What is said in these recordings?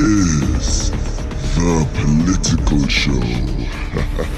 is the political show.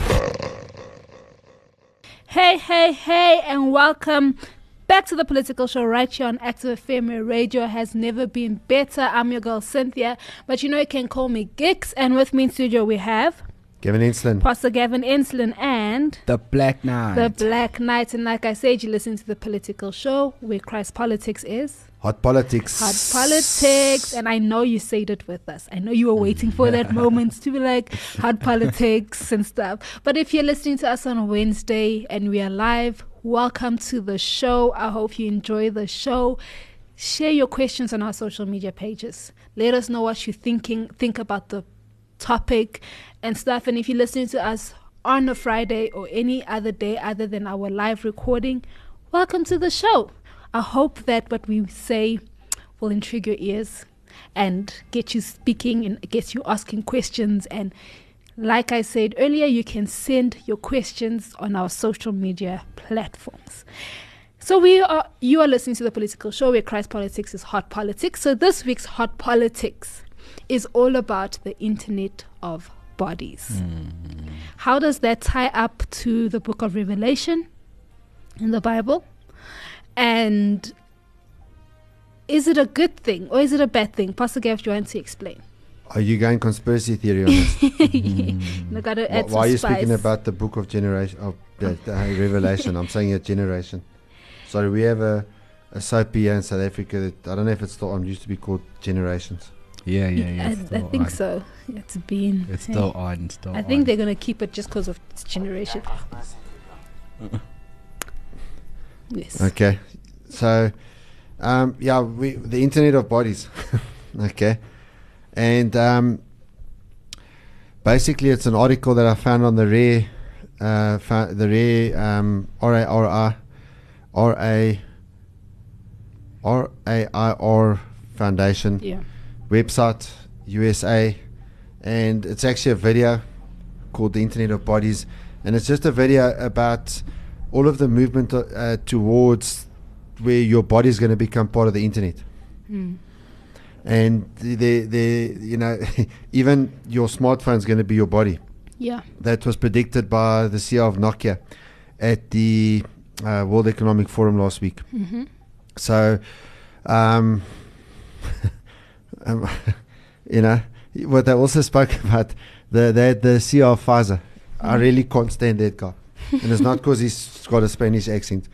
Hey, hey, hey, and welcome back to the political show right here on Active FM Radio has never been better. I'm your girl Cynthia, but you know you can call me Gix. And with me in studio we have Gavin Inslin. Pastor Gavin Inslin and The Black Knight. the Black Knight. And like I said, you listen to the political show where Christ Politics is. Hot politics. Hot politics, and I know you said it with us. I know you were waiting for that moment to be like hot politics and stuff. But if you're listening to us on Wednesday and we are live, welcome to the show. I hope you enjoy the show. Share your questions on our social media pages. Let us know what you're thinking, think about the topic and stuff. And if you're listening to us on a Friday or any other day other than our live recording, welcome to the show. I hope that what we say will intrigue your ears and get you speaking and get you asking questions. And like I said earlier, you can send your questions on our social media platforms. So we are you are listening to the political show where Christ Politics is hot politics. So this week's hot politics is all about the internet of bodies. Hmm. How does that tie up to the book of Revelation in the Bible? And is it a good thing or is it a bad thing? Pastor Gav, do you want to explain? Are you going conspiracy theory on this? Mm. I gotta Why, add why are you some speaking about the book of generation of the, the Revelation? I'm saying a generation. Sorry, we have a a soap here in South Africa that I don't know if it's still on. Used to be called Generations. yeah, yeah, yeah. I, I think on. so. It's been. It's yeah. still on. It's still I think on. they're gonna keep it just because of its generation. Yes. Okay, so um, yeah, we the Internet of Bodies. okay, and um, basically it's an article that I found on the rare, uh, fa- the rare um, R A R I R A R A I R Foundation Yeah. website USA, and it's actually a video called the Internet of Bodies, and it's just a video about all of the movement uh, towards where your body is going to become part of the internet, Mm. and the the you know even your smartphone is going to be your body. Yeah. That was predicted by the CEO of Nokia at the uh, World Economic Forum last week. hmm So, um, um, you know, what they also spoke about the the, the CEO of Pfizer. I really can't stand that guy, and it's not because he's got a Spanish accent.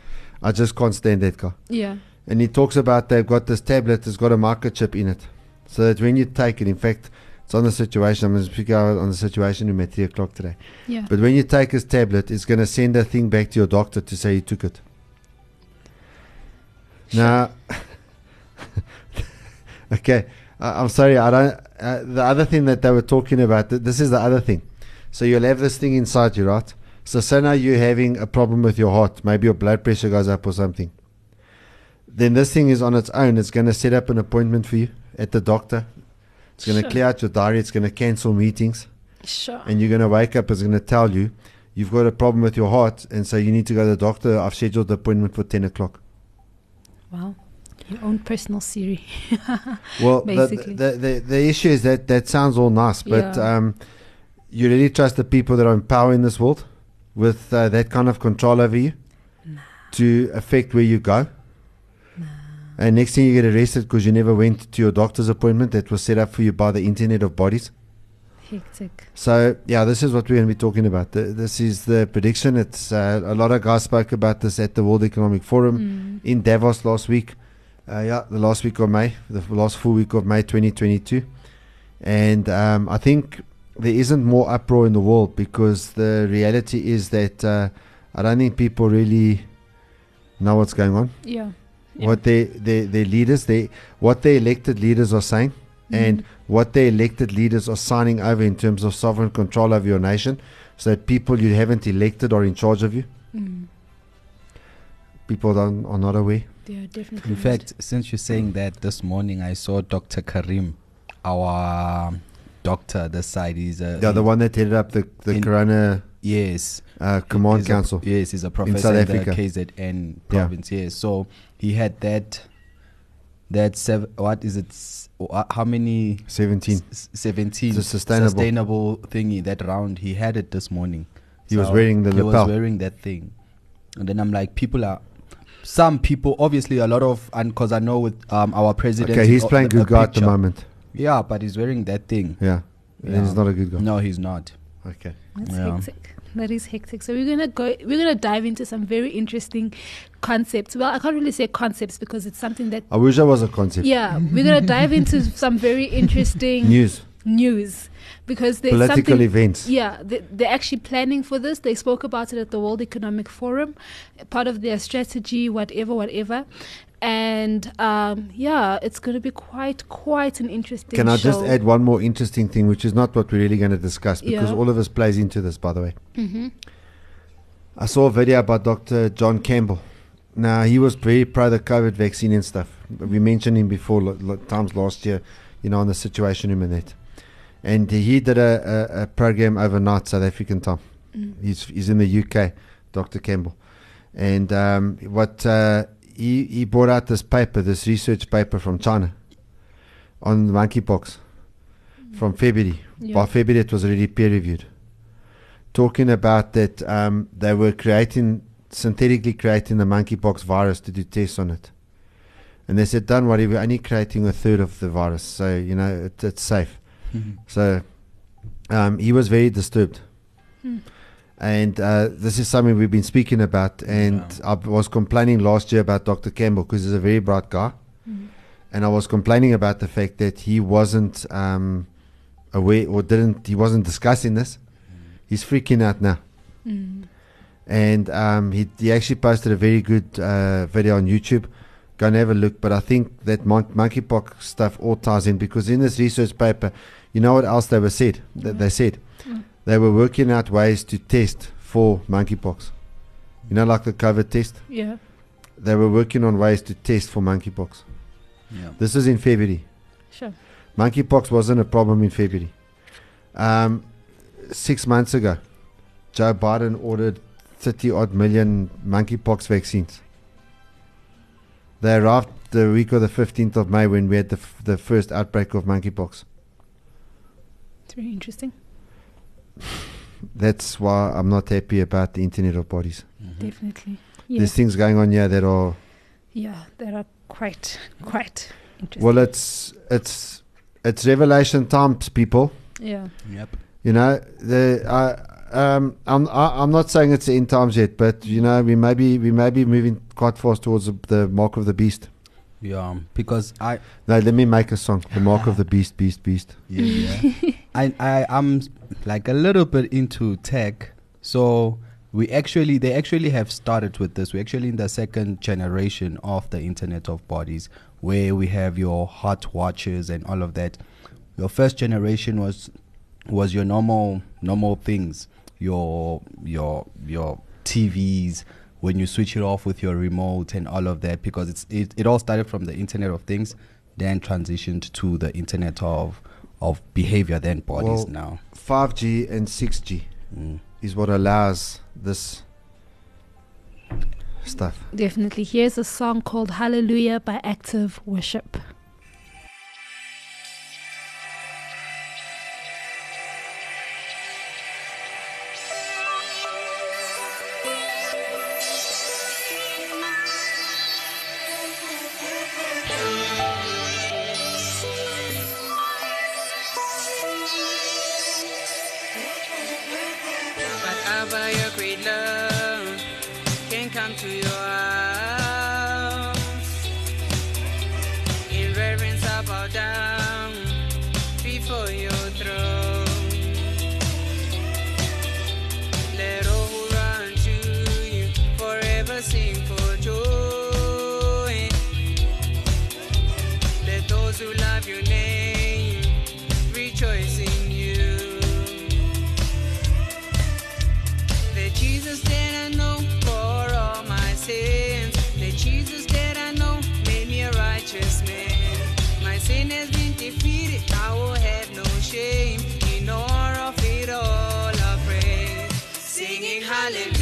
I just can't stand that guy. Yeah. And he talks about they've got this tablet that's got a microchip in it, so that when you take it, in fact, it's on the situation. I'm going to speak out on the situation room at three o'clock today. Yeah. But when you take his tablet, it's going to send a thing back to your doctor to say you took it. Sure. Now, okay, I I'm sorry. I don't. Uh, the other thing that they were talking about. Th- this is the other thing. So you'll have this thing inside you, right? So say now you're having a problem with your heart. Maybe your blood pressure goes up or something. Then this thing is on its own. It's going to set up an appointment for you at the doctor. It's going to Sure. clear out your diary. It's going to cancel meetings Sure. and you're going to wake up, it's going to tell you you've got a problem with your heart, and so you need to go to the doctor. I've scheduled the appointment for 10 o'clock. Wow. Your own personal Siri. Well, the, Basically. the, the, the issue is that that sounds all nice, but Yeah. um, you really trust the people that are in power in this world with uh, that kind of control over you to affect where you go? And next thing you get arrested because you never went to your doctor's appointment that was set up for you by the Internet of Bodies. Hectic. So yeah, this is what we're going to be talking about. Th- This is the prediction. It's uh, a lot of guys spoke about this at the World Economic Forum Mm. in Davos last week. Uh, yeah, the last week of May, the last full week of May 2022, and um, I think there isn't more uproar in the world because the reality is that uh, I don't think people really know what's going on. Yeah. Yeah. What their, their their leaders, they what their elected leaders are saying and what the elected leaders are signing over in terms of sovereign control over your nation, so that people you haven't elected are in charge of you. People don't, are not aware. They are definitely. In fact, since you're saying that, this morning I saw Dr. Karim, our doctor this side. He's a Yeah, the one that headed up the, the in- Corona yes uh, Command he's a- Council. yes, he's a professor in, South in, Africa. the KZN province. Yes, so he had that. That seven. What is it? s- How many? 17. S- Seventeen. It's a sustainable. sustainable thingy. That round he had it this morning. He was wearing the He lapel. was wearing that thing, and then I'm like, people are. Some people, obviously, a lot of, and because I know with um our president. Okay, he's uh, playing a good guy at the moment. Yeah, but he's wearing that thing. Yeah. Then he's not a good guy. No, he's not. Okay. That's Yeah. hectic. That is hectic. So we're gonna go. We're gonna dive into some very interesting concepts. Well, I can't really say concepts because it's something that. I wish I was a concept. Yeah, we're gonna dive into some very interesting News. news because there's something Political events. Yeah, they, they're actually planning for this. They spoke about it at the World Economic Forum, part of their strategy, whatever, whatever. And um, yeah, it's going to be quite, quite an interesting. Can I just add one more interesting thing, which is not what we're really going to discuss, because Yeah. all of us plays into this, by the way. Mhm. I saw a video about Dr. John Campbell. Now, he was very pro the COVID vaccine and stuff. We mentioned him before lo- lo- times last year, you know, on the Situation Room and that. And he did a, a, a program overnight, South African time. He's, he's in the UK, Dr. Campbell. And um, what uh, he, he brought out this paper, this research paper from China on monkeypox from February. Yeah. By February, it was already peer reviewed. Talking about that um, they were creating, synthetically creating the monkeypox virus to do tests on it. And they said, don't worry, we're only creating a third of the virus. So, you know, it, it's safe. So um, he was very disturbed. And uh, this is something we've been speaking about. And I was complaining last year about Dr. Campbell because he's a very bright guy. And I was complaining about the fact that he wasn't um, aware or didn't, he wasn't discussing this. He's freaking out now. And um, he, he actually posted a very good uh, video on YouTube. Go and have a look. But I think that mon- monkeypox stuff all ties in because in this research paper, you know what else they were said? That they said they were working out ways to test for monkeypox. You know, like the COVID test. Yeah. They were working on ways to test for monkeypox. Yeah. This is in February. Sure. Monkeypox wasn't a problem in February. Um, six months ago, Joe Biden ordered 30 odd million monkeypox vaccines. They arrived the week of the 15th of May when we had the, f- the first outbreak of monkeypox. It's very interesting. That's why I'm not happy about the Internet of Bodies. Definitely. Yeah. There's things going on here that are yeah, that are quite, quite interesting. well, it's it's it's revelation times, people. yeah. Yep. You know, the I um I'm I, I'm not saying it's the end times yet, but you know we may be we may be moving quite fast towards the, the mark of the beast. Yeah. Um, because I No, let me make a song. The mark of the beast, beast, beast. Yeah, yeah. I, I I'm like a little bit into tech, so we actually they actually have started with this. We're actually in the second generation of the Internet of Bodies, where we have your hot watches and all of that. Your first generation was was your normal normal things, your your your TVs when you switch it off with your remote and all of that because it's it, it all started from the internet of things then transitioned to the internet of of behavior then bodies Well, now 5G and 6G mm. is what allows this stuff. Definitely. Here's a song called Hallelujah by Active Worship. Hallelujah.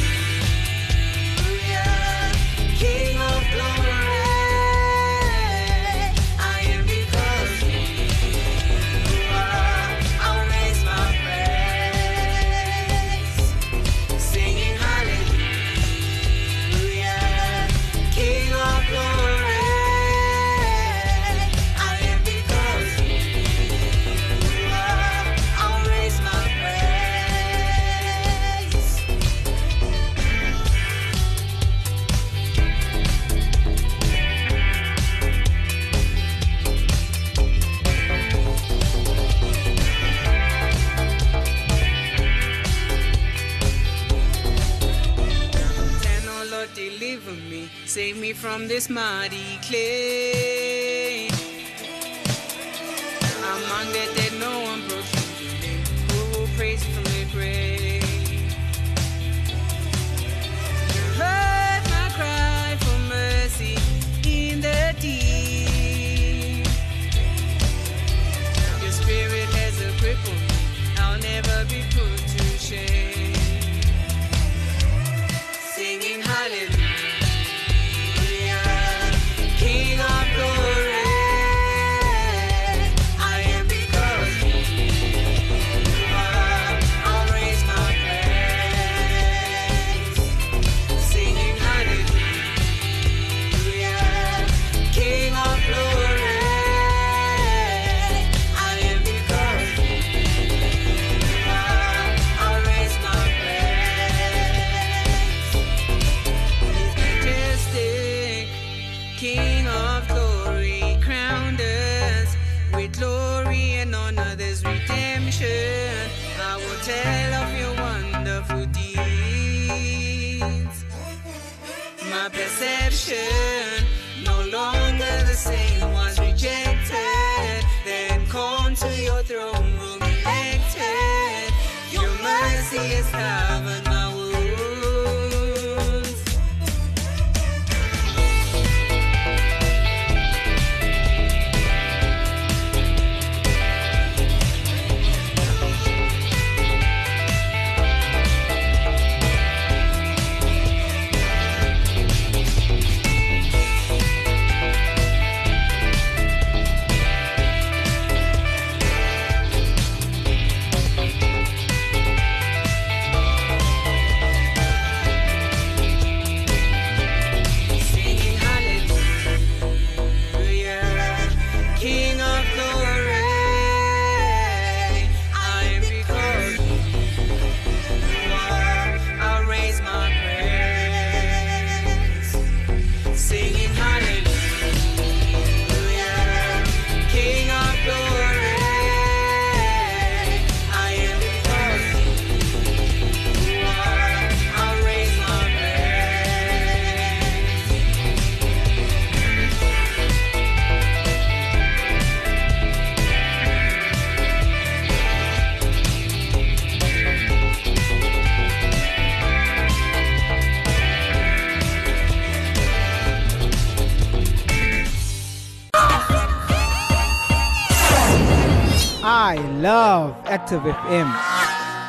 Love Active FM.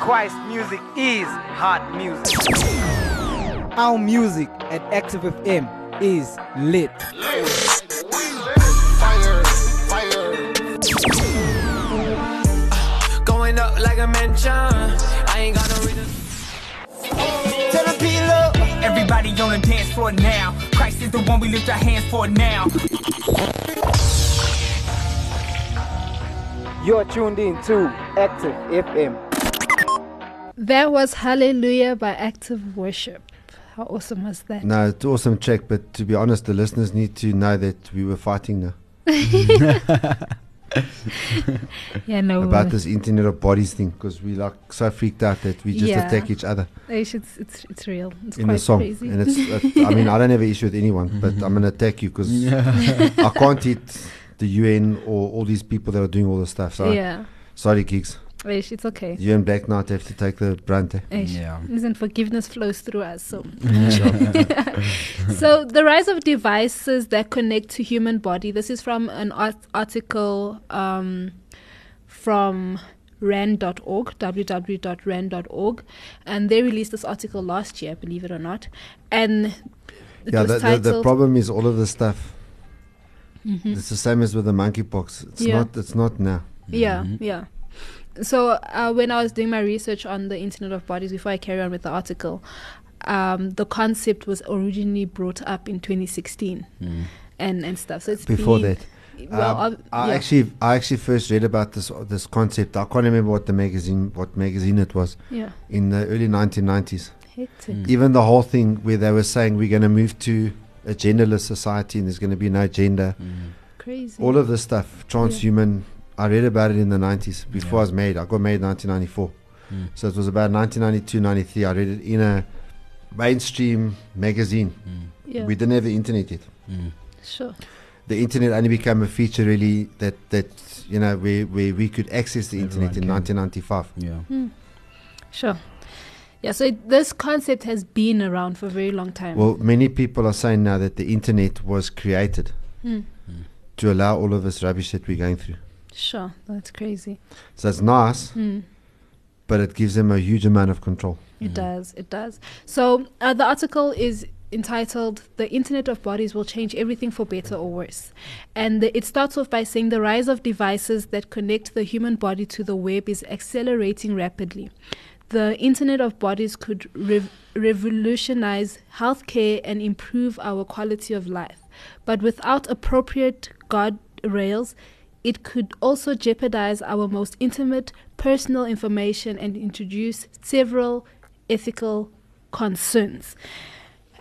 Christ music is hot music. Our music at Active FM is lit. Going up like a mansion. I ain't got no reason. Everybody on the dance floor now. Christ is the one we lift our hands for now. You're tuned in to Active FM. That was Hallelujah by Active Worship. How awesome was that? No, it's awesome check, but to be honest, the listeners need to know that we were fighting now Yeah, no. about this Internet of Bodies thing because we like so freaked out that we just Yeah. attack each other It's, it's, it's, it's real. It's in quite the song. crazy. And it's, uh, I mean, I don't have an issue with anyone, but I'm gonna attack you because I can't hit the UN or all these people that are doing all this stuff. So Yeah. sorry, gigs. Ish, it's okay. You and Black Knight have to take the brunt. Eh? Ish. Yeah. Listen, forgiveness flows through us. So, so the rise of devices that connect to human body. This is from an art- article um, from RAND.org, www.rand.org, and they released this article last year, believe it or not, and it yeah, was the, the, titled. the problem is all of this stuff. Mhm. It's the same as with the monkeypox. It's Yeah. not. It's not now. Yeah, yeah. So uh, when I was doing my research on the Internet of Bodies before I carry on with the article, um, the concept was originally brought up in 2016 and and stuff. So it's Before been- that, Well, Um, I yeah. actually, I actually first read about this this concept. I can't remember what the magazine, what magazine it was. Yeah. In the early 1990s. Hectic. Even the whole thing where they were saying we're going to move to a genderless society and there's going to be no gender. Crazy. All of this stuff, transhuman. I read about it in the 90s before I was married. I got married in 1994. Mm. So it was about 1992, 93. I read it in a mainstream magazine. Yeah. We didn't have the internet yet. Sure. The internet only became a feature really that that you know where where we could access the internet in Everyone 1995. Yeah. Hmm. Sure. Yeah, so it, this concept has been around for a very long time. Well, many people are saying now that the internet was created Hmm. to allow all of this rubbish that we're going through. Sure, that's crazy. So it's nice, Hmm. but it gives them a huge amount of control. It does. It does. So uh, the article is entitled "The Internet of Bodies Will Change Everything for Better or Worse," and the, it starts off by saying the rise of devices that connect the human body to the web is accelerating rapidly. The Internet of Bodies could rev- revolutionize healthcare and improve our quality of life, but without appropriate guardrails, it could also jeopardize our most intimate personal information and introduce several ethical concerns.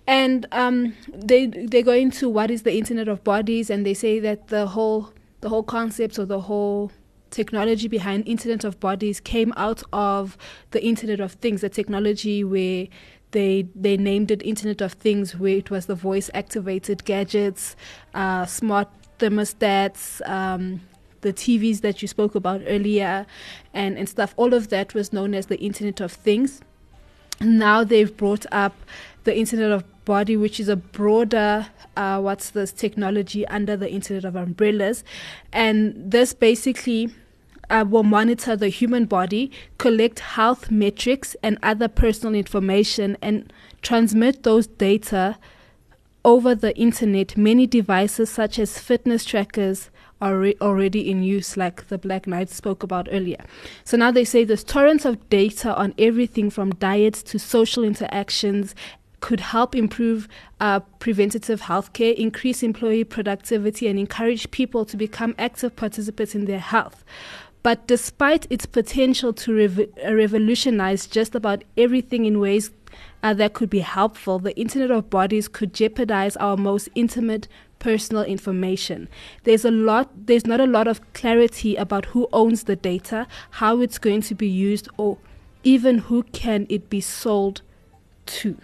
And um, they they go into what is the Internet of Bodies, and they say that the whole the whole concept or the whole technology behind Internet of Bodies came out of the Internet of Things, the technology where they they named it Internet of Things, where it was the voice activated gadgets, uh, smart thermostats, um, the TVs that you spoke about earlier, and and stuff. All of that was known as the Internet of Things now they've brought up the internet of body which is a broader uh, what's this technology under the internet of umbrellas and this basically uh, will monitor the human body collect health metrics and other personal information and transmit those data over the internet many devices such as fitness trackers are re- already in use like the black knight spoke about earlier so now they say there's torrents of data on everything from diets to social interactions could help improve uh, preventative healthcare, increase employee productivity, and encourage people to become active participants in their health. But despite its potential to rev- uh, revolutionize just about everything in ways uh, that could be helpful, the Internet of Bodies could jeopardize our most intimate personal information. There's a lot there's not a lot of clarity about who owns the data, how it's going to be used or even who can it be sold to.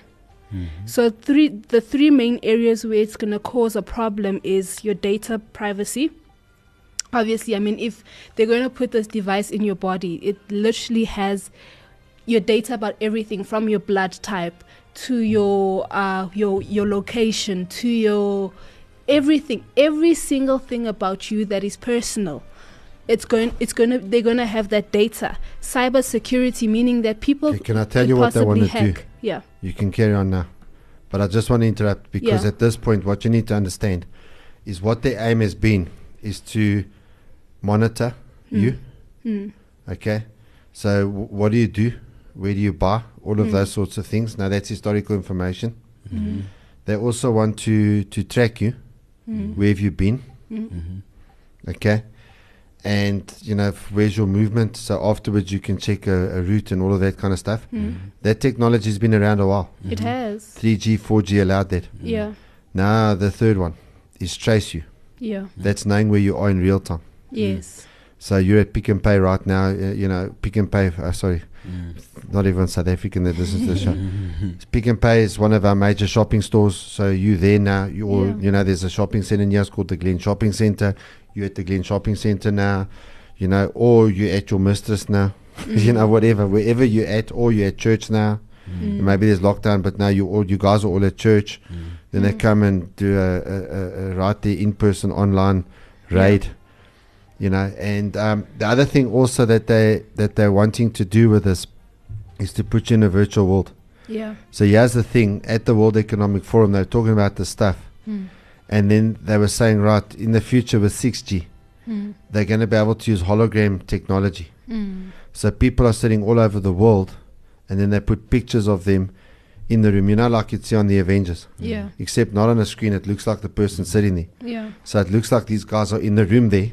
So three the three main areas where it's going to cause a problem is your data privacy. Obviously, I mean if they're going to put this device in your body, it literally has your data about everything from your blood type to your uh your your location to your everything every single thing about you that is personal it's going it's going to they're going to have that data cyber security meaning that people Okay, can I tell you what they want to do? hack. yeah You can carry on now. But I just want to interrupt because Yeah. at this point, what you need to understand is what their aim has been is to monitor you. Mm. Okay. So, w- what do you do? Where do you buy? All of Mm. those sorts of things. Now, that's historical information. Mhm. They also want to, to track you. Mm. Where have you been? Mm. Okay. And, you know, f- where's your movement? So, afterwards, you can check a, a route and all of that kind of stuff. Mm. That technology has been around a while. It has 3G, 4G allowed that. Yeah. Now the third one is trace you. Yeah. That's knowing where you are in real time. Yes. So you're at Pick n Pay right now. Uh, you know, Pick n Pay. Uh, sorry, not even South African that listens to the show. Pick n Pay is one of our major shopping stores. So you there now. You all, Yeah. you know, there's a shopping center in here. It's called the Glen Shopping Center. You're at the Glen Shopping Center now. You know, or you're at your mistress now. you know, whatever, wherever you're at, or you're at church now. Mm. Maybe there's lockdown, but now you all you guys are all at church. Then they Mm. come and do a, a, a, a right there in person online raid. You know, and um, the other thing also that they that they're wanting to do with this is to put you in a virtual world. Yeah. So here's the thing: at the World Economic Forum, they're talking about this stuff, Mm. and then they were saying, right, in the future with 6G, Mm. they're going to be able to use hologram technology. Mm. So people are sitting all over the world, and then they put pictures of them in the room. You know, like you'd see on the Avengers. Yeah. Except not on a screen. It looks like the person sitting there. Yeah. So it looks like these guys are in the room there,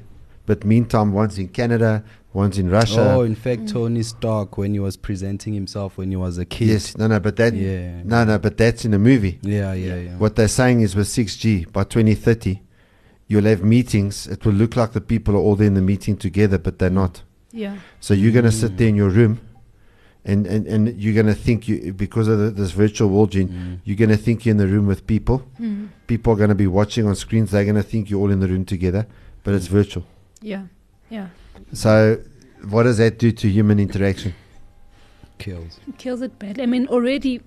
but meantime, one's in Canada, one's in Russia. Oh, in fact, mm. Tony Stark when he was presenting himself when he was a kid. Yes, no, no, but that, Yeah. no, no, but that's in a movie. Yeah, yeah, yeah. What they're saying is with 6G by 2030, you'll have meetings. It will look like the people are all there in the meeting together, but they're not. Yeah. So you're going to sit there in mm. your room, and, and, and you're going to think you because of the, this virtual world, Gene, mm. you're going to think you're in the room with people. Mm. People are going to be watching on screens. They're going to think you're all in the room together, but it's virtual. Yeah. Yeah. So, what does that do to human interaction? Kills. Kills it bad. I mean, already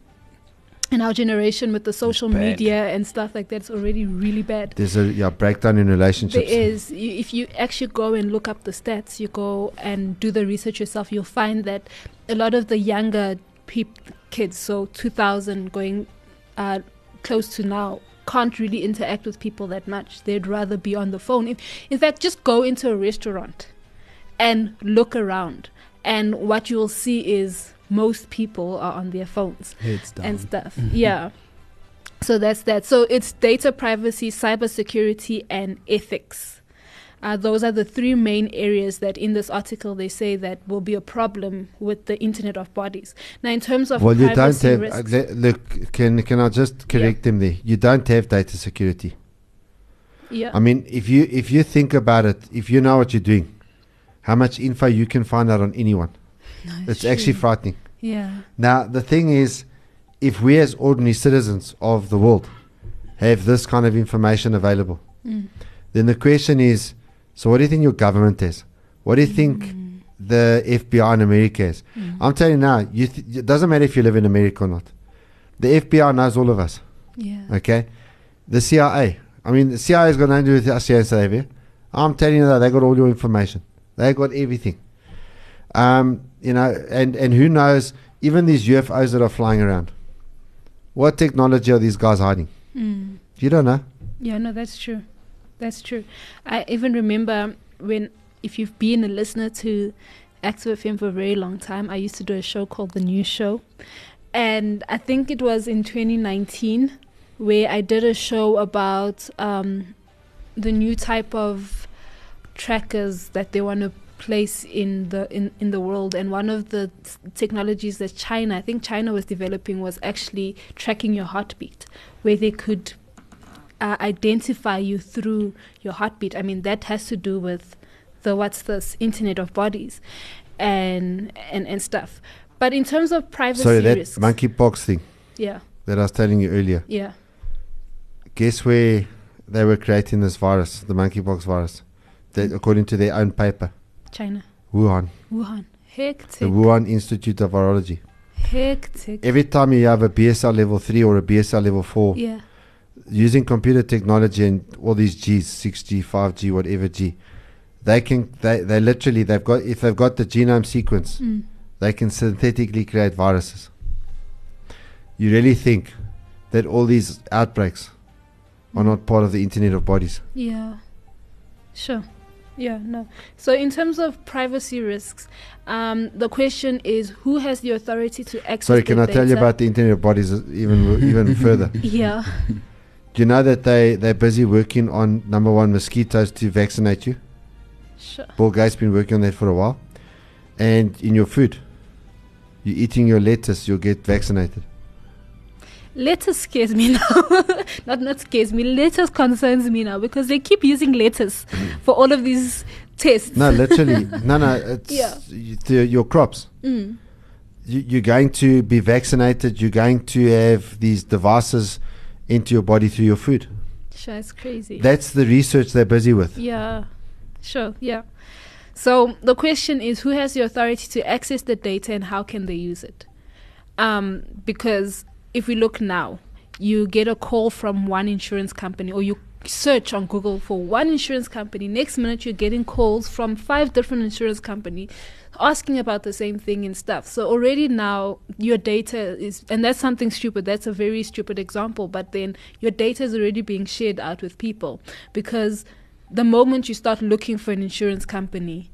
in our generation with the social media and stuff like that, it's already really bad. There's a yeah, breakdown in relationships. There is. You, if you actually go and look up the stats, you go and do the research yourself, you'll find that a lot of the younger peop- kids, so 2000 going uh, close to now, can't really interact with people that much. They'd rather be on the phone. If, in fact, just go into a restaurant and look around, and what you'll see is most people are on their phones and stuff. Mhm. Yeah. So that's that. So it's data privacy, cybersecurity, and ethics. Uh, those are the three main areas that in this article they say that will be a problem with the Internet of Bodies. Now, in terms of well, you don't have. risks, look, can can I just correct them there? You don't have data security. yeah, I mean, if you if you think about it, if you know what you're doing, how much info you can find out on anyone, No, it's it's actually frightening. yeah, Now, the thing is, if we as ordinary citizens of the world have this kind of information available, Mm. then the question is, so what do you think your government is? What do you think Mm. the FBI in America has? I'm telling you now, you th- it doesn't matter if you live in America or not. The FBI knows all of us. yeah, Okay, the CIA. I mean, the CIA has got nothing to do with us here in South Africa. I'm telling you that they got all your information. They got everything. Um, you know, and and who knows? Even these UFOs that are flying around. What technology are these guys hiding? Mm. You don't know. Yeah, no, that's true. That's true. I even remember when, if you've been a listener to Active FM for a very long time, I used to do a show called The New Show. And I think it was in 2019 where I did a show about um, the new type of trackers that they want to place in the in, in the world and one of the s- technologies that China I think China was developing was actually tracking your heartbeat where they could uh, identify you through your heartbeat. I mean that has to do with the what's this internet of bodies and and and stuff. But in terms of privacy Sorry, that risks monkeypox thing yeah. that I was telling you earlier. yeah. Guess where they were creating this virus, the monkeypox virus, that according to their own paper, China. Wuhan, Wuhan. Hectic. the Wuhan Institute of Virology. hectic. Every time you have a BSL level three or a BSL level four, yeah using computer technology and all these G's, 6G, 5G, whatever G, they can they, they literally they've got if they've got the genome sequence, Mm. they can synthetically create viruses. You really think that all these outbreaks are not part of the Internet of Bodies? Yeah, sure. Yeah, no. So, in terms of privacy risks, um, the question is who has the authority to access Sorry, can I tell you about the Internet of Bodies uh, even even further? Yeah. Do you know that they they're busy working on number one mosquitoes to vaccinate you? Sure. Bill Gates been working on that for a while. And in your food, you're eating your lettuce, you'll get vaccinated. Lettuce scares me now. not not scares me. Lettuce concerns me now because they keep using lettuce for all of these tests. No, literally, no, no. It's Yeah. the, your crops. Mm. You, you're going to be vaccinated. You're going to have these devices into your body through your food. Sure, it's crazy. That's the research they're busy with. Yeah, sure, yeah. So the question is who has the authority to access the data and how can they use it? Um, because if we look now, you get a call from one insurance company or you search on Google for one insurance company. Next minute, you're getting calls from five different insurance companies asking about the same thing and stuff. So already now your data is, and that's something stupid. That's a very stupid example. But then your data is already being shared out with people because the moment you start looking for an insurance company,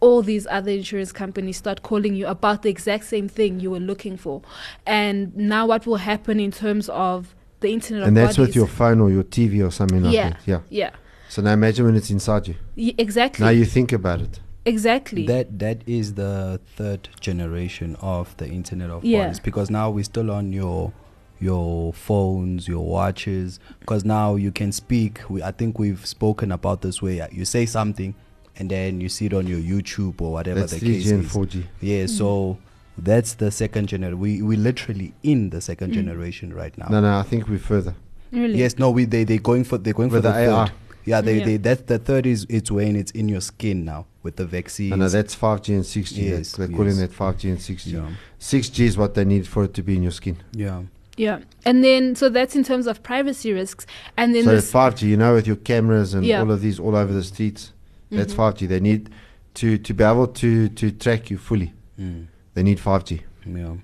all these other insurance companies start calling you about the exact same thing you were looking for. And now what will happen in terms of the internet And that's with your phone or your TV or something like Yeah, that. Yeah. yeah. So now imagine when it's inside you. Exactly. Now you think about it. Exactly. That that is the third generation of the Internet of Yeah. Bodies because now we're still on your your phones, your watches. Because now you can speak. We, I think we've spoken about this way. You say something, and then you see it on your YouTube or whatever That's the 3G case and is. 4G. Yeah. Mm. So That's the second generation. We we literally in the second Mm. generation right now. No, no, I think we're further. Really? Yes, no, we they they going for they're going With for the, the AR. third. Yeah, they Yeah. they that the third is it's when it's in your skin now with the vaccines. No, no, that's 5G and 6G. Yes, Yes, they're calling that 5G and 6G. Yeah. 6G is what they need for it to be in your skin. yeah. Yeah. And then, so that's in terms of privacy risks. And then so this. 5G, you know, with your cameras and Yeah. all of these all over the streets, that's Mhm. 5G. They need to, to be able to, to track you fully. Mm. They need 5G. Yeah.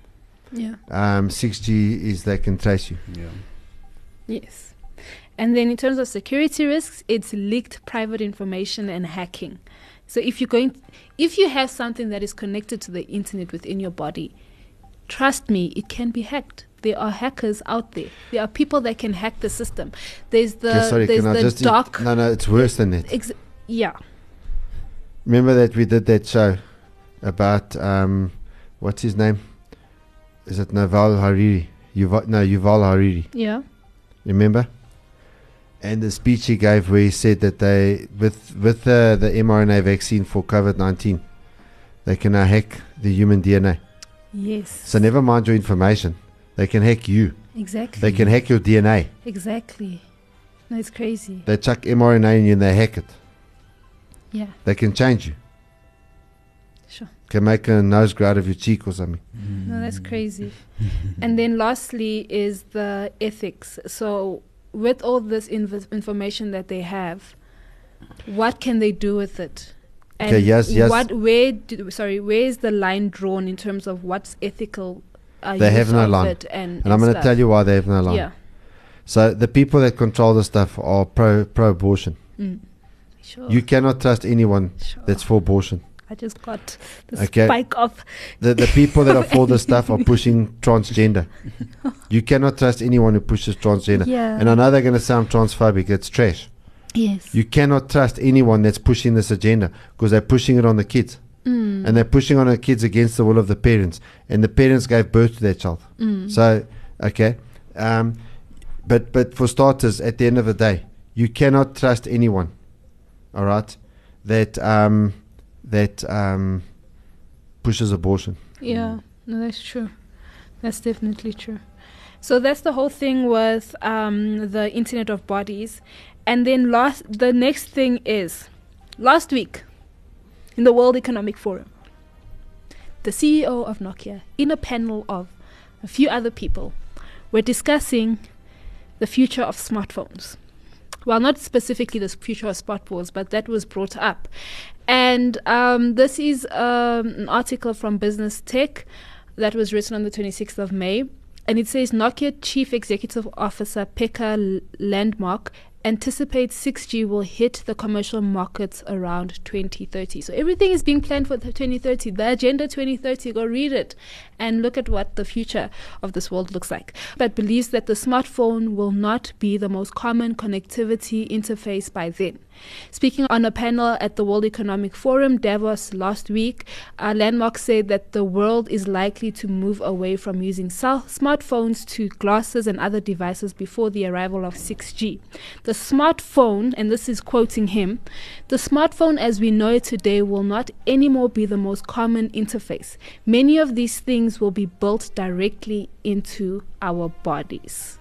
Yeah. Um, 6G is they can trace you. Yeah. Yes. And then in terms of security risks, it's leaked private information and hacking. So if you're going, if you have something that is connected to the internet within your body, trust me, it can be hacked. There are hackers out there. There are people that can hack the system. There's the Okay, sorry, there's the just? dark. no, no, it's worse than that. Ex- yeah. Remember that we did that show about um, what's his name? Is it Naval Harari? Yuval, no, Yuval Harari. Yeah. Remember? And the speech he gave where he said that they with with the the mRNA vaccine for COVID nineteen, they can now hack the human DNA. Yes. So never mind your information, they can hack you. Exactly. They can hack your DNA. Exactly. No, it's crazy. They chuck mRNA in you and they hack it. Yeah. They can change you. Sure. Can make a nose grow out of your cheek or something. No, that's crazy. and then lastly is the ethics. So with all this inv- information that they have, what can they do with it? And Okay, yes, yes. What where do, sorry, where is the line drawn in terms of what's ethical? Uh, They have no line. it and, And I'm going to tell you why they have no line. Yeah. So the people that control the stuff are pro pro abortion. Mm. Sure. You cannot trust anyone that's for abortion. I just got the Okay. spike of The the people that are for this stuff are pushing transgender. You cannot trust anyone who pushes transgender. Yeah. And I know they're going to sound transphobic. It's trash. Yes. You cannot trust anyone that's pushing this agenda because they're pushing it on the kids. Mm. And they're pushing on the kids against the will of the parents. And the parents gave birth to their child. Mm. So, okay. Um, but, but for starters, at the end of the day, you cannot trust anyone. All right? That, um, that um, pushes abortion. Yeah, no, that's true. That's definitely true. So that's the whole thing with um, the Internet of Bodies. And then last, the next thing is last week in the World Economic Forum, the CEO of Nokia, in a panel of a few other people, were discussing the future of smartphones. Well, not specifically the future of smartphones, but that was brought up. And um, this is um, an article from Business Tech that was written on the 26th of May. And it says Nokia Chief Executive Officer Pekka Lundmark anticipates 6G will hit the commercial markets around 2030. So everything is being planned for 2030. The Agenda 2030, go read it and look at what the future of this world looks like. But believes that the smartphone will not be the most common connectivity interface by then. Speaking on a panel at the World Economic Forum, Davos, last week, uh, Lundmark said that the world is likely to move away from using cell- smartphones to glasses and other devices before the arrival of 6G. The smartphone, and this is quoting him, the smartphone as we know it today will not anymore be the most common interface. Many of these things will be built directly into our bodies.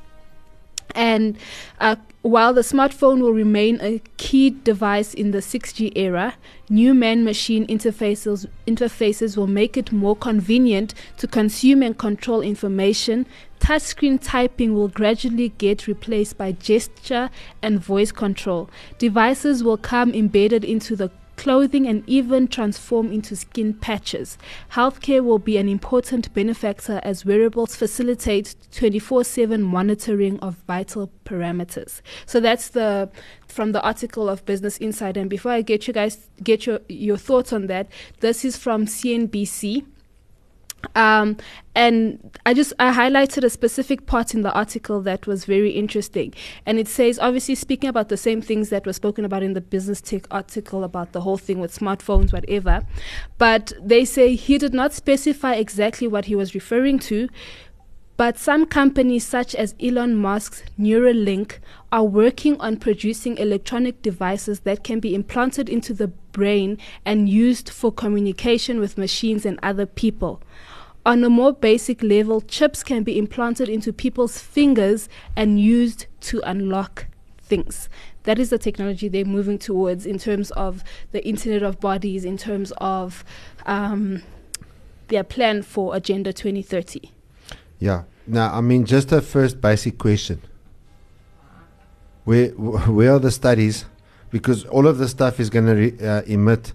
And uh, while the smartphone will remain a key device in the 6G era, new man-machine interfaces interfaces will make it more convenient to consume and control information. Touchscreen typing will gradually get replaced by gesture and voice control. Devices will come embedded into the clothing and even transform into skin patches. Healthcare will be an important benefactor as wearables facilitate 24/7 monitoring of vital parameters. So that's the from the article of Business Insider. And before I get you guys get your your thoughts on that, this is from CNBC. Um, and I just I highlighted a specific part in the article that was very interesting, and it says obviously speaking about the same things that were spoken about in the Business Tech article about the whole thing with smartphones, whatever. But they say he did not specify exactly what he was referring to. But some companies, such as Elon Musk's Neuralink, are working on producing electronic devices that can be implanted into the brain and used for communication with machines and other people. On a more basic level, chips can be implanted into people's fingers and used to unlock things. That is the technology they're moving towards in terms of the Internet of Bodies, in terms of um, their plan for Agenda 2030. Yeah. Now, I mean, just a first basic question. Where where are the studies? Because all of the stuff is going to re- uh, emit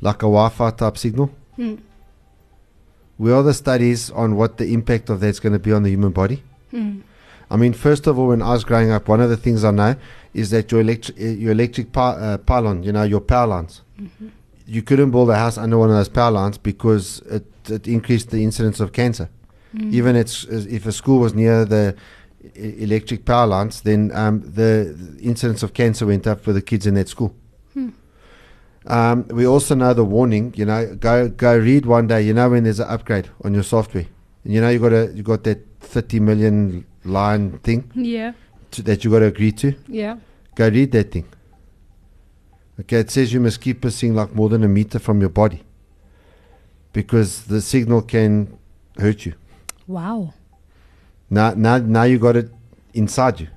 like a Wi-Fi type signal. Hmm. Where are the studies on what the impact of that's going to be on the human body? Hmm. I mean, first of all, when I was growing up, one of the things I know is that your electric uh, your electric pi- uh, pylon, you know, your power lines, Mhm. you couldn't build a house under one of those power lines because it, it increased the incidence of cancer. Mm. Even it's, if a school was near the electric power lines, then um, the, the incidence of cancer went up for the kids in that school. Hmm. Um, we also know the warning. You know, go go read one day. You know when there's an upgrade on your software, and you know you got a you got that 30 million line thing Yeah. to, that you got to agree to. Yeah. Go read that thing. Okay, it says you must keep pissing like more than a meter from your body because the signal can hurt you. Wow. Now, now, now you got it inside you.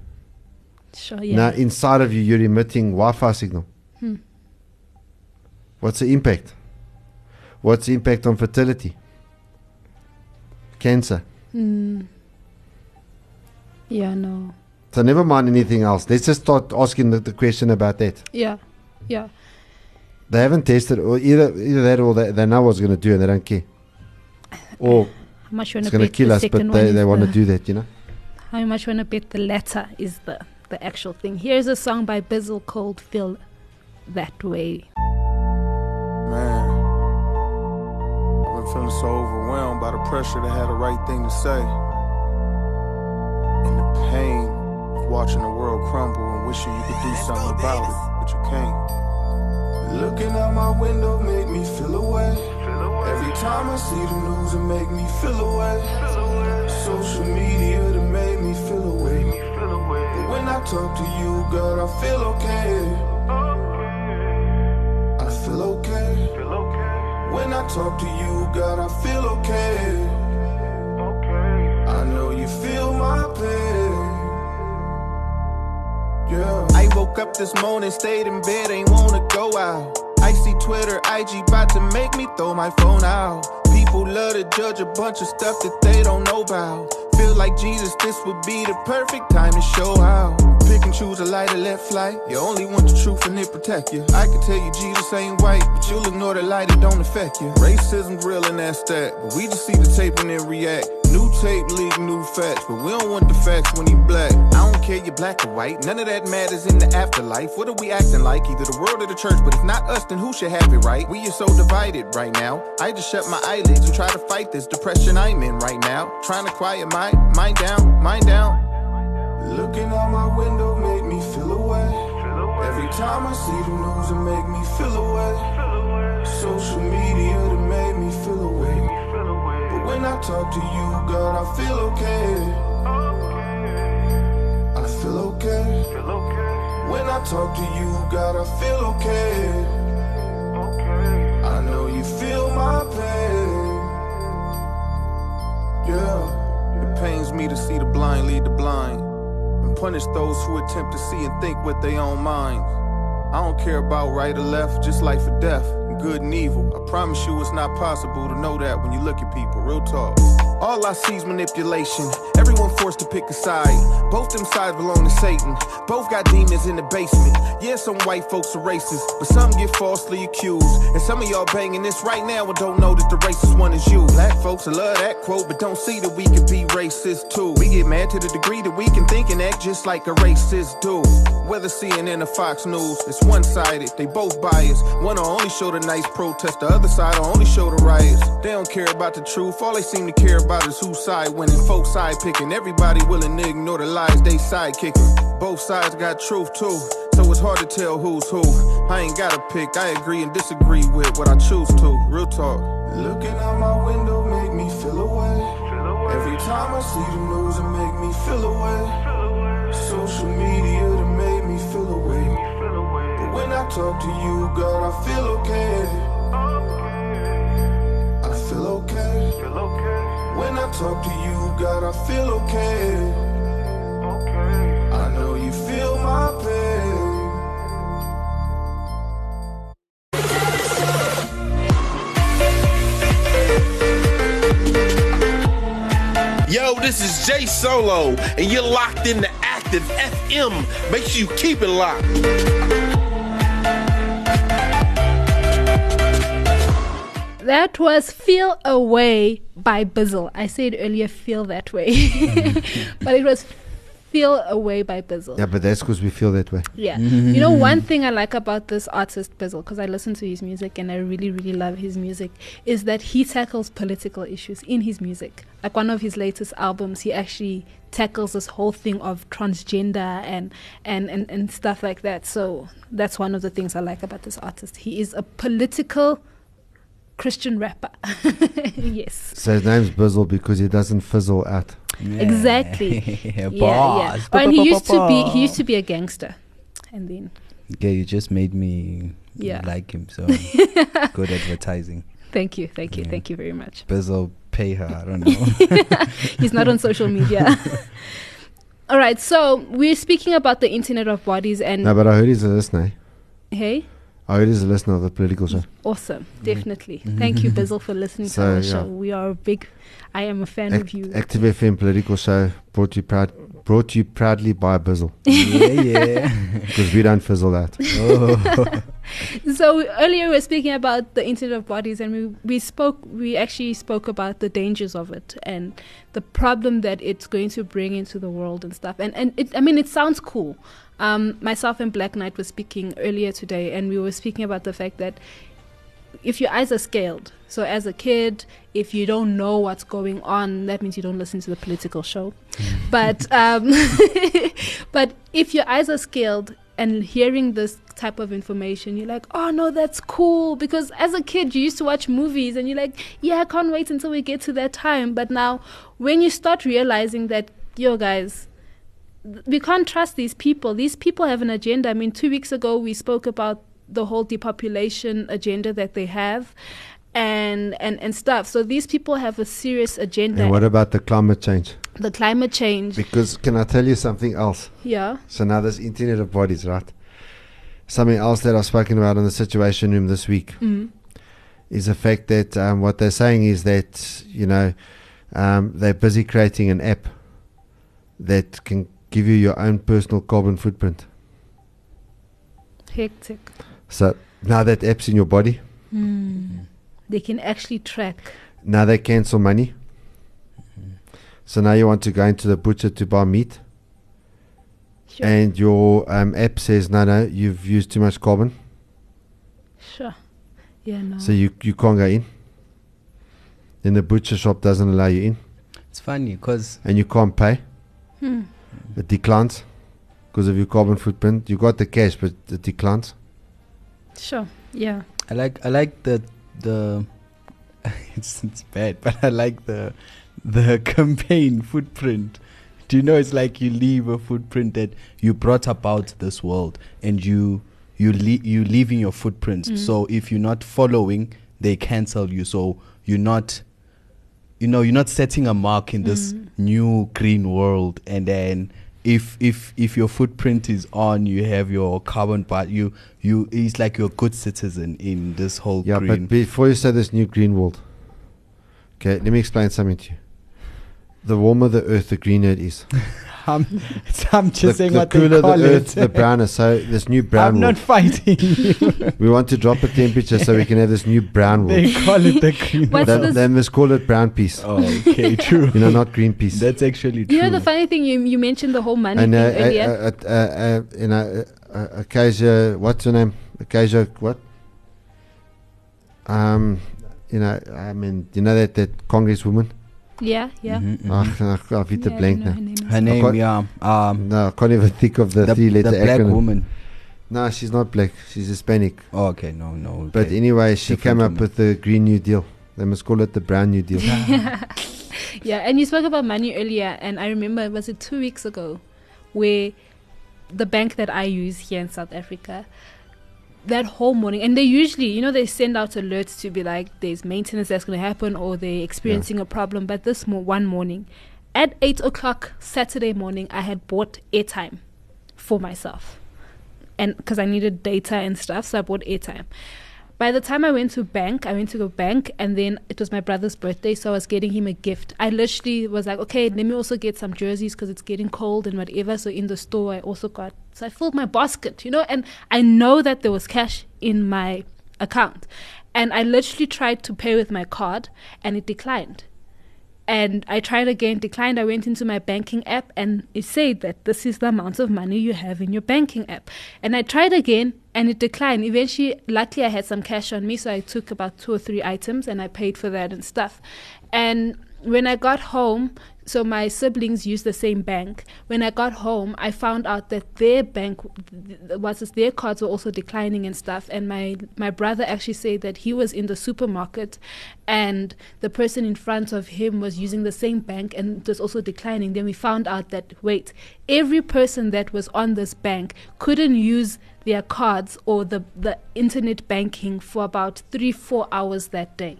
Sure. Yeah. Now, inside of you, you're emitting Wi-Fi signal. Hmm. What's the impact? What's the impact on fertility? Cancer. Hmm. Yeah. No. So never mind anything else. Let's just start asking the, the question about that. Yeah. Yeah. They haven't tested, or either either that, or they, they know what's going to do and they don't care. Or How much you it's wanna going to bet kill the us, but they, they want to the- do that, you know. How much want to bet the latter is the the actual thing. Here's a song by Bizzle called "Feel That Way." Man, I've been feeling so overwhelmed by the pressure to have the right thing to say. And the pain of watching the world crumble and wishing you could do something about it, but you can't. Looking out my window make me feel away. Every time I see the news, it make me feel away. Social media, that made me feel away. But when I talk to you, God, I feel okay. I feel okay. When I talk to you, God, I feel okay. I know you feel my pain. Yeah. I woke up this morning, stayed in bed, ain't wanna go out. Twitter, IG about to make me throw my phone out. People love to judge a bunch of stuff that they don't know about. Feel like Jesus, this would be the perfect time to show out. Pick and choose a light or let fly. You only want the truth and it protect you. I can tell you Jesus ain't white, but you'll ignore the light, it don't affect you. Racism's real and that's that, but we just see the tape and then react. New tape leak new facts, but we don't want the facts when he black. I don't care you're black or white, none of that matters in the afterlife. What are we acting like? Either the world or the church, but if not us, then who should have it right? We are so divided right now. I just shut my eyelids and try to fight this depression I'm in right now. Trying to quiet my mind down, mind down. Looking out my window make me feel away. Every time I see the news, it make me feel away. Social media, that made me feel away. When I talk to you, God, I feel okay. I feel okay. When I talk to you, God, I feel okay. I know you feel my pain. Yeah. It pains me to see the blind lead the blind and punish those who attempt to see and think with their own minds. I don't care about right or left, just life or death, good and evil. I promise you it's not possible to know that when you look at people. Real talk. All I see is manipulation. Everyone forced to pick a side. Both them sides belong to Satan. Both got demons in the basement. Yeah, some white folks are racist, but some get falsely accused. And some of y'all banging this right now and don't know that the racist one is you. Black folks a love that quote, but don't see that we can be racist too. We get mad to the degree that we can think and act just like a racist do. Whether CNN or Fox News, it's one sided. They both biased. One will only show the nice protest, the other side will only show the riots. They don't care about the truth. All they seem to care about is whose side winning. Folks side picking. Everybody willing to ignore the lies they side kicking. Both sides got truth too. So it's hard to tell who's who. I ain't gotta pick. I agree and disagree with what I choose to. Real talk. Looking out my window make me feel away. Every time I see the news, it make me feel away. Social media that made me feel away. But when I talk to you, God, I feel okay. Feel okay. I talk to you, God, I feel okay. I know you feel my pain. Yo, this is Jay Solo, and you're locked into Active FM. Make sure you keep it locked. That was Feel Away by Bizzle. I said earlier, feel that way. but it was Feel Away by Bizzle. Yeah, but that's because we feel that way. Yeah. Mm-hmm. you know, one thing I like about this artist, Bizzle, because I listen to his music and I really, really love his music, is that he tackles political issues in his music. Like one of his latest albums, he actually tackles this whole thing of transgender and, and, and, and stuff like that. So that's one of the things I like about this artist. He is a political Christian rapper. yes. So his name's Bizzle because he doesn't fizzle out. Exactly. Yeah, yeah, yeah. Oh, and he Ba- ba- used to be he used to be a gangster. And then Yeah, you just made me Yeah. like him. So good advertising. Thank you, thank you, thank you very much. Bizzle, pay her. I don't know. He's not on social media. All right, so we're speaking about the Internet of Bodies and No, but I heard he's a listener. hey, I heard he's a listener of the political show. awesome, mm-hmm. definitely. Mm-hmm. Thank you, mm-hmm. Bizzle, for listening So, to our yeah. show. We are a big. I am a fan Ac- of you. Active FM political show brought to you proud, brought to you proudly by Bizzle. yeah, yeah. Because we don't fizzle that. Oh. so earlier we were speaking about the internet of bodies and we, we spoke we actually spoke about the dangers of it and the problem that it's going to bring into the world and stuff and and it, i mean it sounds cool um, myself and black knight were speaking earlier today and we were speaking about the fact that if your eyes are scaled so as a kid if you don't know what's going on that means you don't listen to the political show. But um, but if your eyes are scaled and hearing this type of information you're like oh no that's cool. Because as a kid you used to watch movies and you're like yeah i can't wait until we get to that time. But now when you start realizing that yo guys we can't trust these people. These people have an agenda. I mean two weeks ago we spoke about the whole depopulation agenda that they have and and and stuff so these people have a serious agenda And what about the climate change? the climate change Because can I tell you something else? yeah So now this Internet of Bodies, right? Something else that I've spoken about in the Situation Room this week Mhm. is the fact that um, what they're saying is that you know um, they're busy creating an app that can give you your own personal carbon footprint. hectic So now that app's in your body, Hmm. They can actually track now they cancel money. So now you want to go into the butcher to buy meat, Sure. and your um, app says no, no, you've used too much carbon, sure yeah no so you you can't go in. Then the butcher shop doesn't allow you in, It's funny because and you can't pay. Hmm. It declines because of your carbon footprint. You got the cash, but it declines. sure yeah I like I like the the it's it's bad, but I like the the campaign footprint. Do you know it's like you leave a footprint that you brought about this world and you you le- you leaving your footprints. Mm. So if you're not following, they cancel you. So you're not you know, you're not setting a mark in this Mm. new green world and then if if if your footprint is on, you have your carbon part. You you it's like you're a good citizen in this whole Yeah, green. but before you say this new green world, okay, let me explain something to you. The warmer the earth, the greener it is. I'm, I'm just the, saying the what cooler they call the earth, it. the browner. So this new brown I'm world. not fighting you. we want to drop the temperature so we can have this new brown world. They call it the green What's then, this- then let's call it brown peace. Oh, okay, true. You know, not green peace. That's actually true. you know the funny thing you you mentioned the whole money and thing uh, earlier uh, uh, uh, uh, you know, uh, uh, Acacia, what's her name? Acacia, what? Um, you know, I mean, you know that that congresswoman. Yeah yeah Mhm, Ah, mhm. I've hit the Yeah, blank now. her name. Her name, can't- yeah. Um, No, I can't even think of the, the, three-letter the black acronym. woman. No, she's not black. She's Hispanic. Oh, okay, no, no. But anyway, she Different came up woman. with the Green New Deal. They must call it the Brown New Deal. yeah and you spoke about money earlier and i remember was it two weeks ago where the bank that i use here in south africa that whole morning, and they usually, you know, they send out alerts to be like, there's maintenance that's going to happen or they're experiencing a problem. But this mo- one morning, at 8 o'clock Saturday morning, I had bought airtime for myself. And because I needed data and stuff, so I bought airtime. By the time I went to bank, I went to go bank, and then it was my brother's birthday, so I was getting him a gift. I literally was like, okay, let me also get some jerseys because it's getting cold and whatever. So in the store, I also got. So I filled my basket, you know, and I know that there was cash in my account, and I literally tried to pay with my card, and it declined. And I tried again, declined. I went into my banking app and it said that this is the amount of money you have in your banking app. And I tried again and it declined. Eventually, luckily, I had some cash on me, so I took about two or three items and I paid for that and stuff. And when I got home, so my siblings use the same bank. When I got home, I found out that their bank was their cards were also declining and stuff. And my my brother actually said that he was in the supermarket, and the person in front of him was using the same bank and it was also declining. Then we found out that wait, every person that was on this bank couldn't use their cards or the the internet banking for about three four hours that day,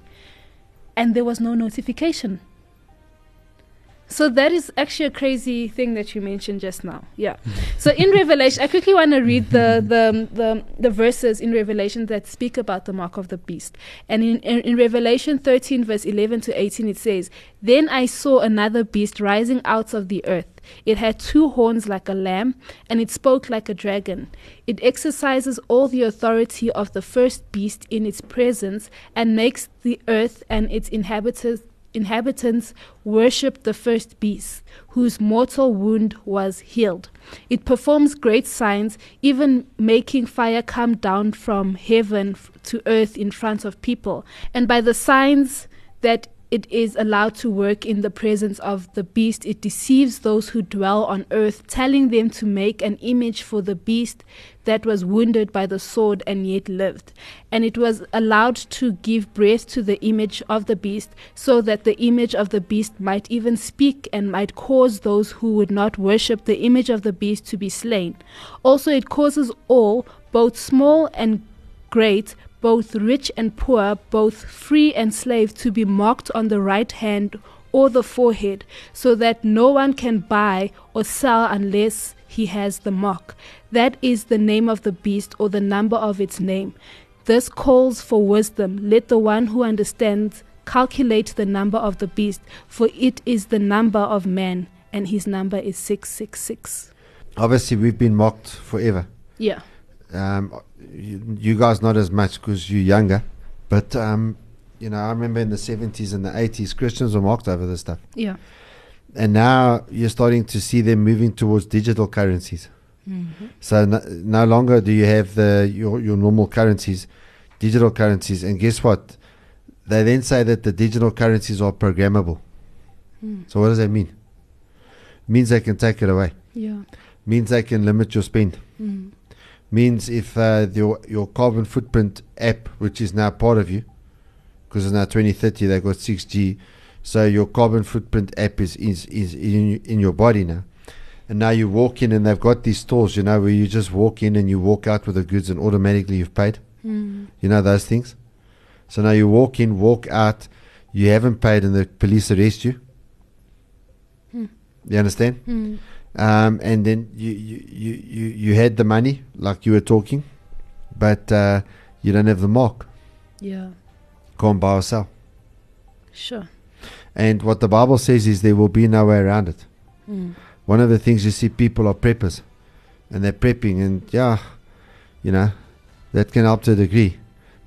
and there was no notification. So that is actually a crazy thing that you mentioned just now. Yeah. so in Revelation, I quickly want to read the, the the the verses in Revelation that speak about the mark of the beast. And in, in in Revelation 13 verse 11 to 18 it says, "Then I saw another beast rising out of the earth. It had two horns like a lamb, and it spoke like a dragon. It exercises all the authority of the first beast in its presence and makes the earth and its inhabitants inhabitants worshipped the first beast, whose mortal wound was healed. It performs great signs, even making fire come down from heaven to earth in front of people. And by the signs that it is allowed to work in the presence of the beast. It deceives those who dwell on earth, telling them to make an image for the beast that was wounded by the sword and yet lived. And it was allowed to give breath to the image of the beast, so that the image of the beast might even speak and might cause those who would not worship the image of the beast to be slain. Also, it causes all, both small and great, both rich and poor, both free and slave, to be marked on the right hand or the forehead, so that no one can buy or sell unless he has the mark. That is the name of the beast or the number of its name. This calls for wisdom. Let the one who understands calculate the number of the beast, for it is the number of man, and his number is 666. Obviously, we've been mocked forever. Yeah. Um, you, you guys not as much because you're younger, but um, you know I remember in the 70s and the 80s Christians were mocked over this stuff, Yeah. and now you're starting to see them moving towards digital currencies. Mhm. So no, no longer do you have the your your normal currencies, digital currencies, and guess what? They then say that the digital currencies are programmable. Hmm. So what does that mean? means they can take it away. Yeah. Means they can limit your spend. Mm. Means if uh, your your carbon footprint app, which is now part of you, because it's now 2030, they've got 6G, so your carbon footprint app is is, is in, in your body now. And now you walk in and they've got these stores, you know, where you just walk in and you walk out with the goods and automatically you've paid. Mm. You know those things? So now you walk in, walk out, you haven't paid and the police arrest you. Hmm. You understand? Hmm. Um, and then you, you, you, you, had the money, like you were talking, but uh, you don't have the mark. Yeah. Can't buy or sell. Sure. And what the Bible says is there will be no way around it. Mm. One of the things you see people are preppers and they're prepping, and yeah, you know, that can help to a degree,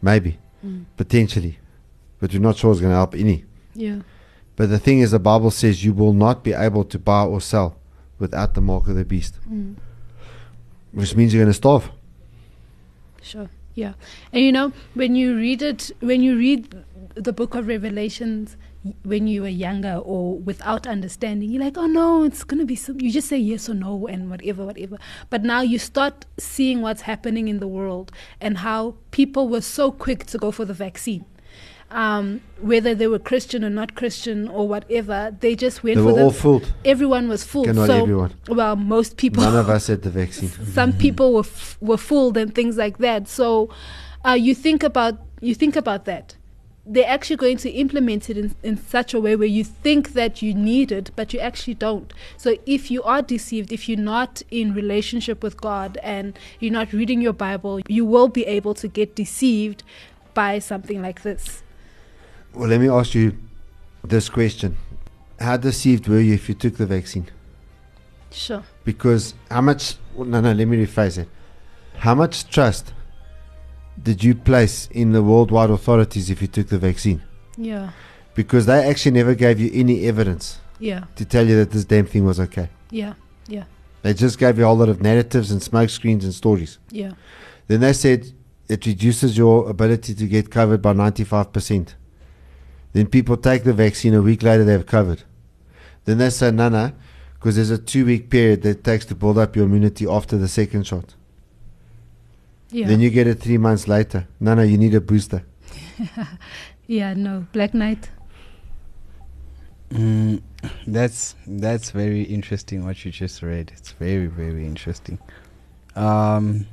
maybe, Mm. potentially, but we're not sure it's going to help any. Yeah. But the thing is, the Bible says you will not be able to buy or sell without the mark of the beast, Mm. which means you're going to starve. Sure. Yeah. And you know, when you read it, when you read the book of Revelations when you were younger or without understanding, you're like, oh no, it's going to be some, you just say yes or no and whatever, whatever. But now you start seeing what's happening in the world and how people were so quick to go for the vaccine. Um, whether they were Christian or not Christian or whatever. They just went They were all fooled. Everyone was fooled. Okay, not so, everyone. Well, most people. None of us had the vaccine. some people were f- were fooled and things like that. So uh, you think about you think about that. They're actually going to implement it in, in such a way where you think that you need it, but you actually don't. So if you are deceived, if you're not in relationship with God and you're not reading your Bible, you will be able to get deceived by something like this. Well, let me ask you this question: How deceived were you if you took the vaccine? Sure. Because how much? No, no. Let me rephrase it. How much trust did you place in the worldwide authorities if you took the vaccine? Yeah. Because they actually never gave you any evidence Yeah. to tell you that this damn thing was okay. Yeah. Yeah. They just gave you a whole lot of narratives and smoke screens and stories. Yeah. Then they said it reduces your ability to get COVID by 95%. Then people take the vaccine, a week later they have COVID. Then they say, no, no, because there's a two week period that it takes to build up your immunity after the second shot. Yeah. Then you get it three months later. No, no, you need a booster. yeah. No. Black Knight. Mm, that's that's very interesting what you just read. It's very very interesting. Um,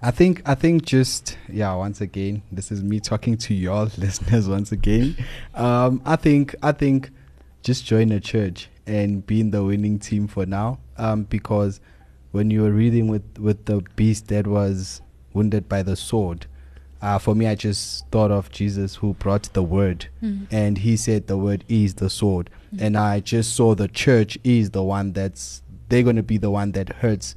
I think I think just yeah. Once again, this is me talking to y'all listeners once again. Um, I think I think just join a church and be in the winning team for now. Um, because when you were reading with with the beast that was wounded by the sword, uh, for me, I just thought of Jesus who brought the word, Mhm. and he said the word is the sword, Mhm. and I just saw the church is the one that's they're going to be the one that hurts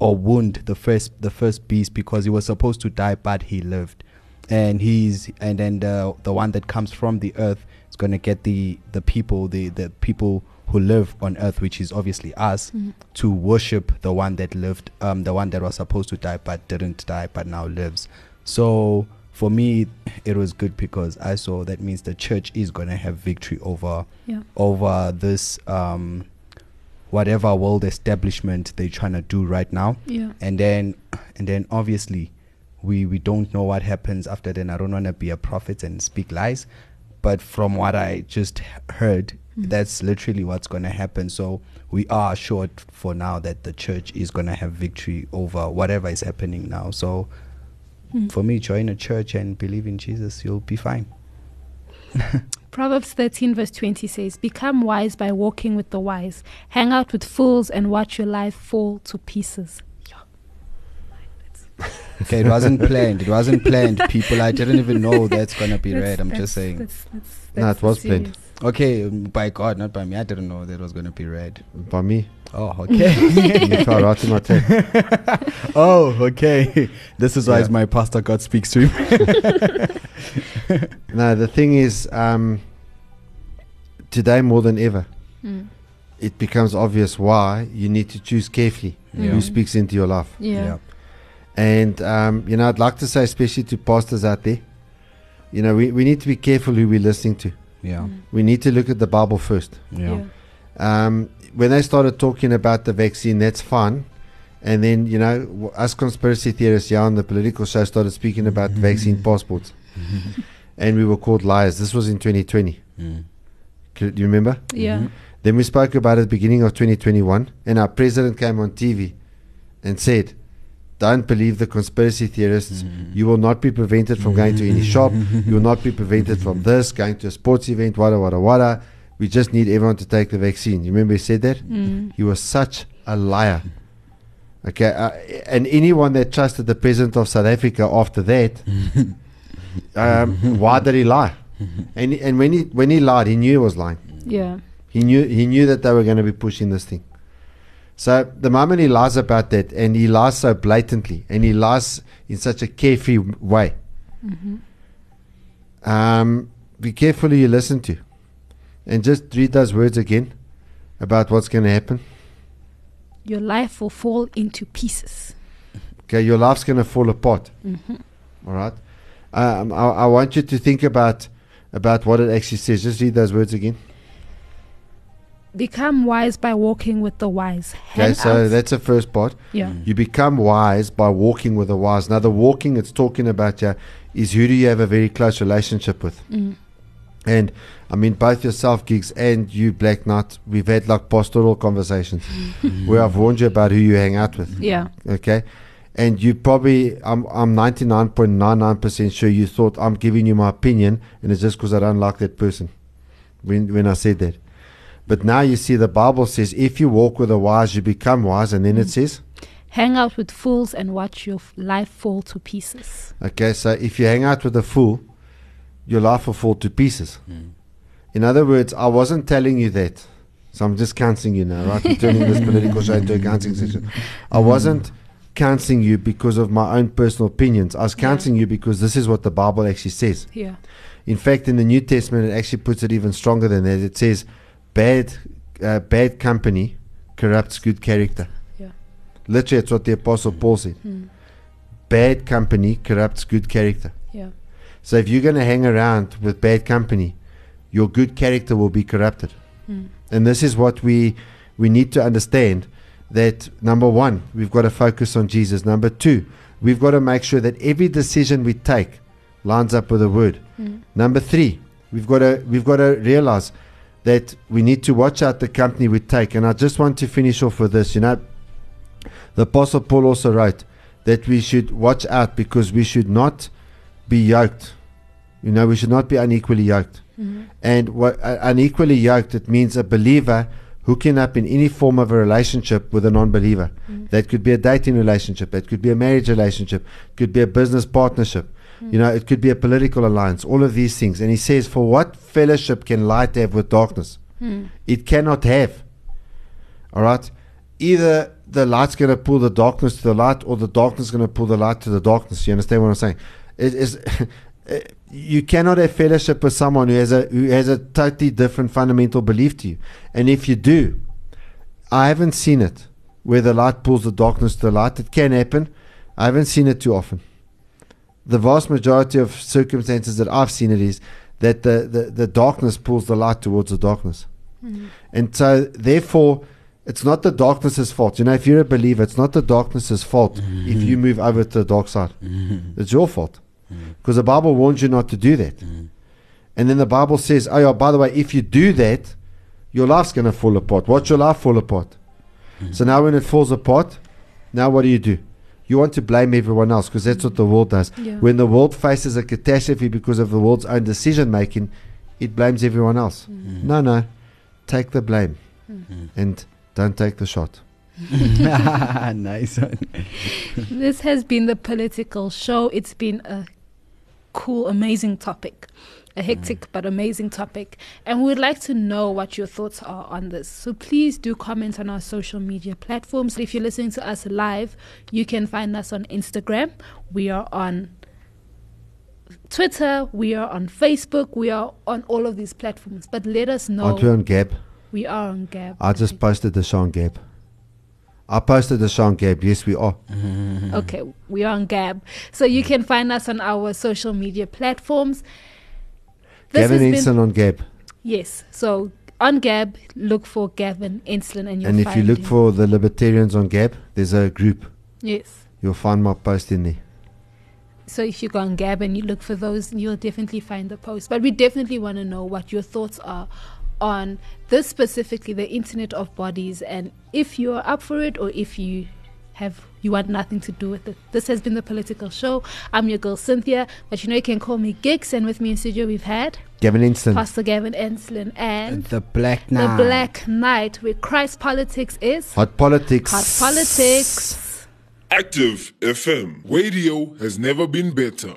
or wound the first the first beast because he was supposed to die but he lived and he's and then the the one that comes from the earth is going to get the the people the the people who live on earth which is obviously us Mhm. to worship the one that lived um the one that was supposed to die but didn't die but now lives so for me it was good because i saw that means the church is going to have victory over Yeah. over this um whatever world establishment they're trying to do right now Yeah. and then and then obviously we we don't know what happens after then i don't want to be a prophet and speak lies but from what i just heard Mhm. that's literally what's going to happen so we are assured for now that the church is going to have victory over whatever is happening now so Mm. for me join a church and believe in jesus you'll be fine Proverbs 13, verse 20 says, Become wise by walking with the wise. Hang out with fools and watch your life fall to pieces. okay it wasn't planned it wasn't planned people i didn't even know that's going to be That's- read i'm that's- just saying that's- that's- No, it was serious. planned. Okay, um, by God, not by me. I didn't know that was going to be read. By me. Oh, okay. You try writing my tape. oh, okay. This is why Yeah. my pastor God speaks to him. no, the thing is, um, today more than ever, Mm. it becomes obvious why you need to choose carefully Yeah. who speaks into your life. Yeah. Yeah. And, um, you know, I'd like to say, especially to pastors out there, you know, we, we need to be careful who we're listening to. Yeah. Mm. We need to look at the Bible first. Yeah. Um, when they started talking about the vaccine, that's fine. And then, you know, w- us conspiracy theorists yeah, on the political show started speaking about vaccine passports. and we were called liars. This was in 2020. Mm. Do you remember? Yeah. Mhm. Then we spoke about it at the beginning of 2021. And our president came on TV and said, don't believe the conspiracy theorists. You will not be prevented from going to any shop. You will not be prevented from this, going to a sports event, wada, wada, wada. We just need everyone to take the vaccine. You remember he said that? Mm. He was such a liar. Okay, uh, and anyone that trusted the president of South Africa after that, um, why did he lie? And and when he when he lied, he knew he was lying. Yeah. He knew he knew that they were going to be pushing this thing. So the moment he lies about that, and he lies so blatantly, and he lies in such a carefree way, Mhm. um, be careful who you listen to, and just read those words again about what's going to happen. Your life will fall into pieces. Okay, your life's going to fall apart. Mhm. All right. Um, I, I want you to think about about what it actually says. Just read those words again. Become wise by walking with the wise. Okay, so out- that's the first part. Yeah. You become wise by walking with the wise. Now, the walking it's talking about, yeah, is who do you have a very close relationship with? Mm. And I mean, both yourself, Gigs, and you, Black Knight, we've had like pastoral conversations where I've warned you about who you hang out with. Yeah. Okay. And you probably, I'm, I'm 99.99% sure you thought I'm giving you my opinion, and it's just because I don't like that person when, when I said that. But now you see the Bible says, if you walk with the wise, you become wise. And then it mm. says, Hang out with fools and watch your life fall to pieces. Okay, so if you hang out with a fool, your life will fall to pieces. In other words, I wasn't telling you that. So I'm just counseling you now, right? I'm turning this political show into a counseling session. I wasn't counseling you because of my own personal opinions. I was counseling you because this is what the Bible actually says. Yeah. In fact, in the New Testament, it actually puts it even stronger than that. It says, "Bad, uh, bad company corrupts good character." Yeah. Literally, it's what the Apostle Paul said. Mm. Bad company corrupts good character. So if you're going to hang around with bad company, your good character will be corrupted. Mm. And this is what we we need to understand that number 1, we've got to focus on Jesus. Number 2, we've got to make sure that every decision we take lines up with the word. Mm. Number 3, we've got to we've got to realize that we need to watch out the company we take. And I just want to finish off with this, you know, the apostle Paul also wrote that we should watch out because we should not be yoked. You know, we should not be unequally yoked. Mhm. And what uh, unequally yoked, it means a believer hooking up in any form of a relationship with a non-believer. That could be a dating relationship. that could be a marriage relationship. It could be a business partnership. You know, it could be a political alliance. All of these things. And he says, for what fellowship can light have with darkness? Hmm. It cannot have. All right. Either the light's going to pull the darkness to the light, or the darkness is going to pull the light to the darkness. You understand what I'm saying? It is. Eh, you cannot have fellowship with someone who has a who has a totally different fundamental belief to you. And if you do, I haven't seen it where the light pulls the darkness to the light. It can happen. I haven't seen it too often. The vast majority of circumstances that I've seen it is that the, the, the darkness pulls the light towards the darkness. Mm-hmm. And so, therefore, it's not the darkness's fault. You know, if you're a believer, it's not the darkness's fault mm-hmm. if you move over to the dark side. Mm-hmm. It's your fault. Mm. Because the Bible warns you not to do that. Mm. And then the Bible says, oh, yeah, by the way, if you do that, your life's going to fall apart. Watch your life fall apart. Mm. So now when it falls apart, now what do you do? You want to blame everyone else because that's what the world does. Yeah. When the world faces a catastrophe because of the world's own decision making, it blames everyone else. No, no. Take the blame and don't take the shot. nice one. this has been the political show. It's been a cool, amazing topic. A hectic but amazing topic. And we would like to know what your thoughts are on this. So please do comment on our social media platforms. If you're listening to us live, you can find us on Instagram. We are on Twitter. We are on Facebook. We are on all of these platforms. But let us know. Aren't we on Gab? We are on Gab. I just posted the show on Gab. I posted the song, Gab. Yes, we are. Mm-hmm. Okay, we are on Gab. So you can find us on our social media platforms. This Gavin Ensign on Gab. Yes. So on Gab, look for Gavin Enslin and you'll And if you look him. for the Libertarians on Gab, there's a group. Yes. You'll find my post in there. So if you go on Gab and you look for those, you'll definitely find the post. But we definitely want to know what your thoughts are on this specifically, the Internet of Bodies, and if you are up for it or if you have you want nothing to do with it. This has been the political show. I'm your girl Cynthia, but you know you can call me Gigs, and with me in studio we've had Gavin Ensign. Pastor Gavin Enslin and The Black the Knight. Black Knight, where Christ politics is Hot politics. hot politics. Active FM. Radio has never been better.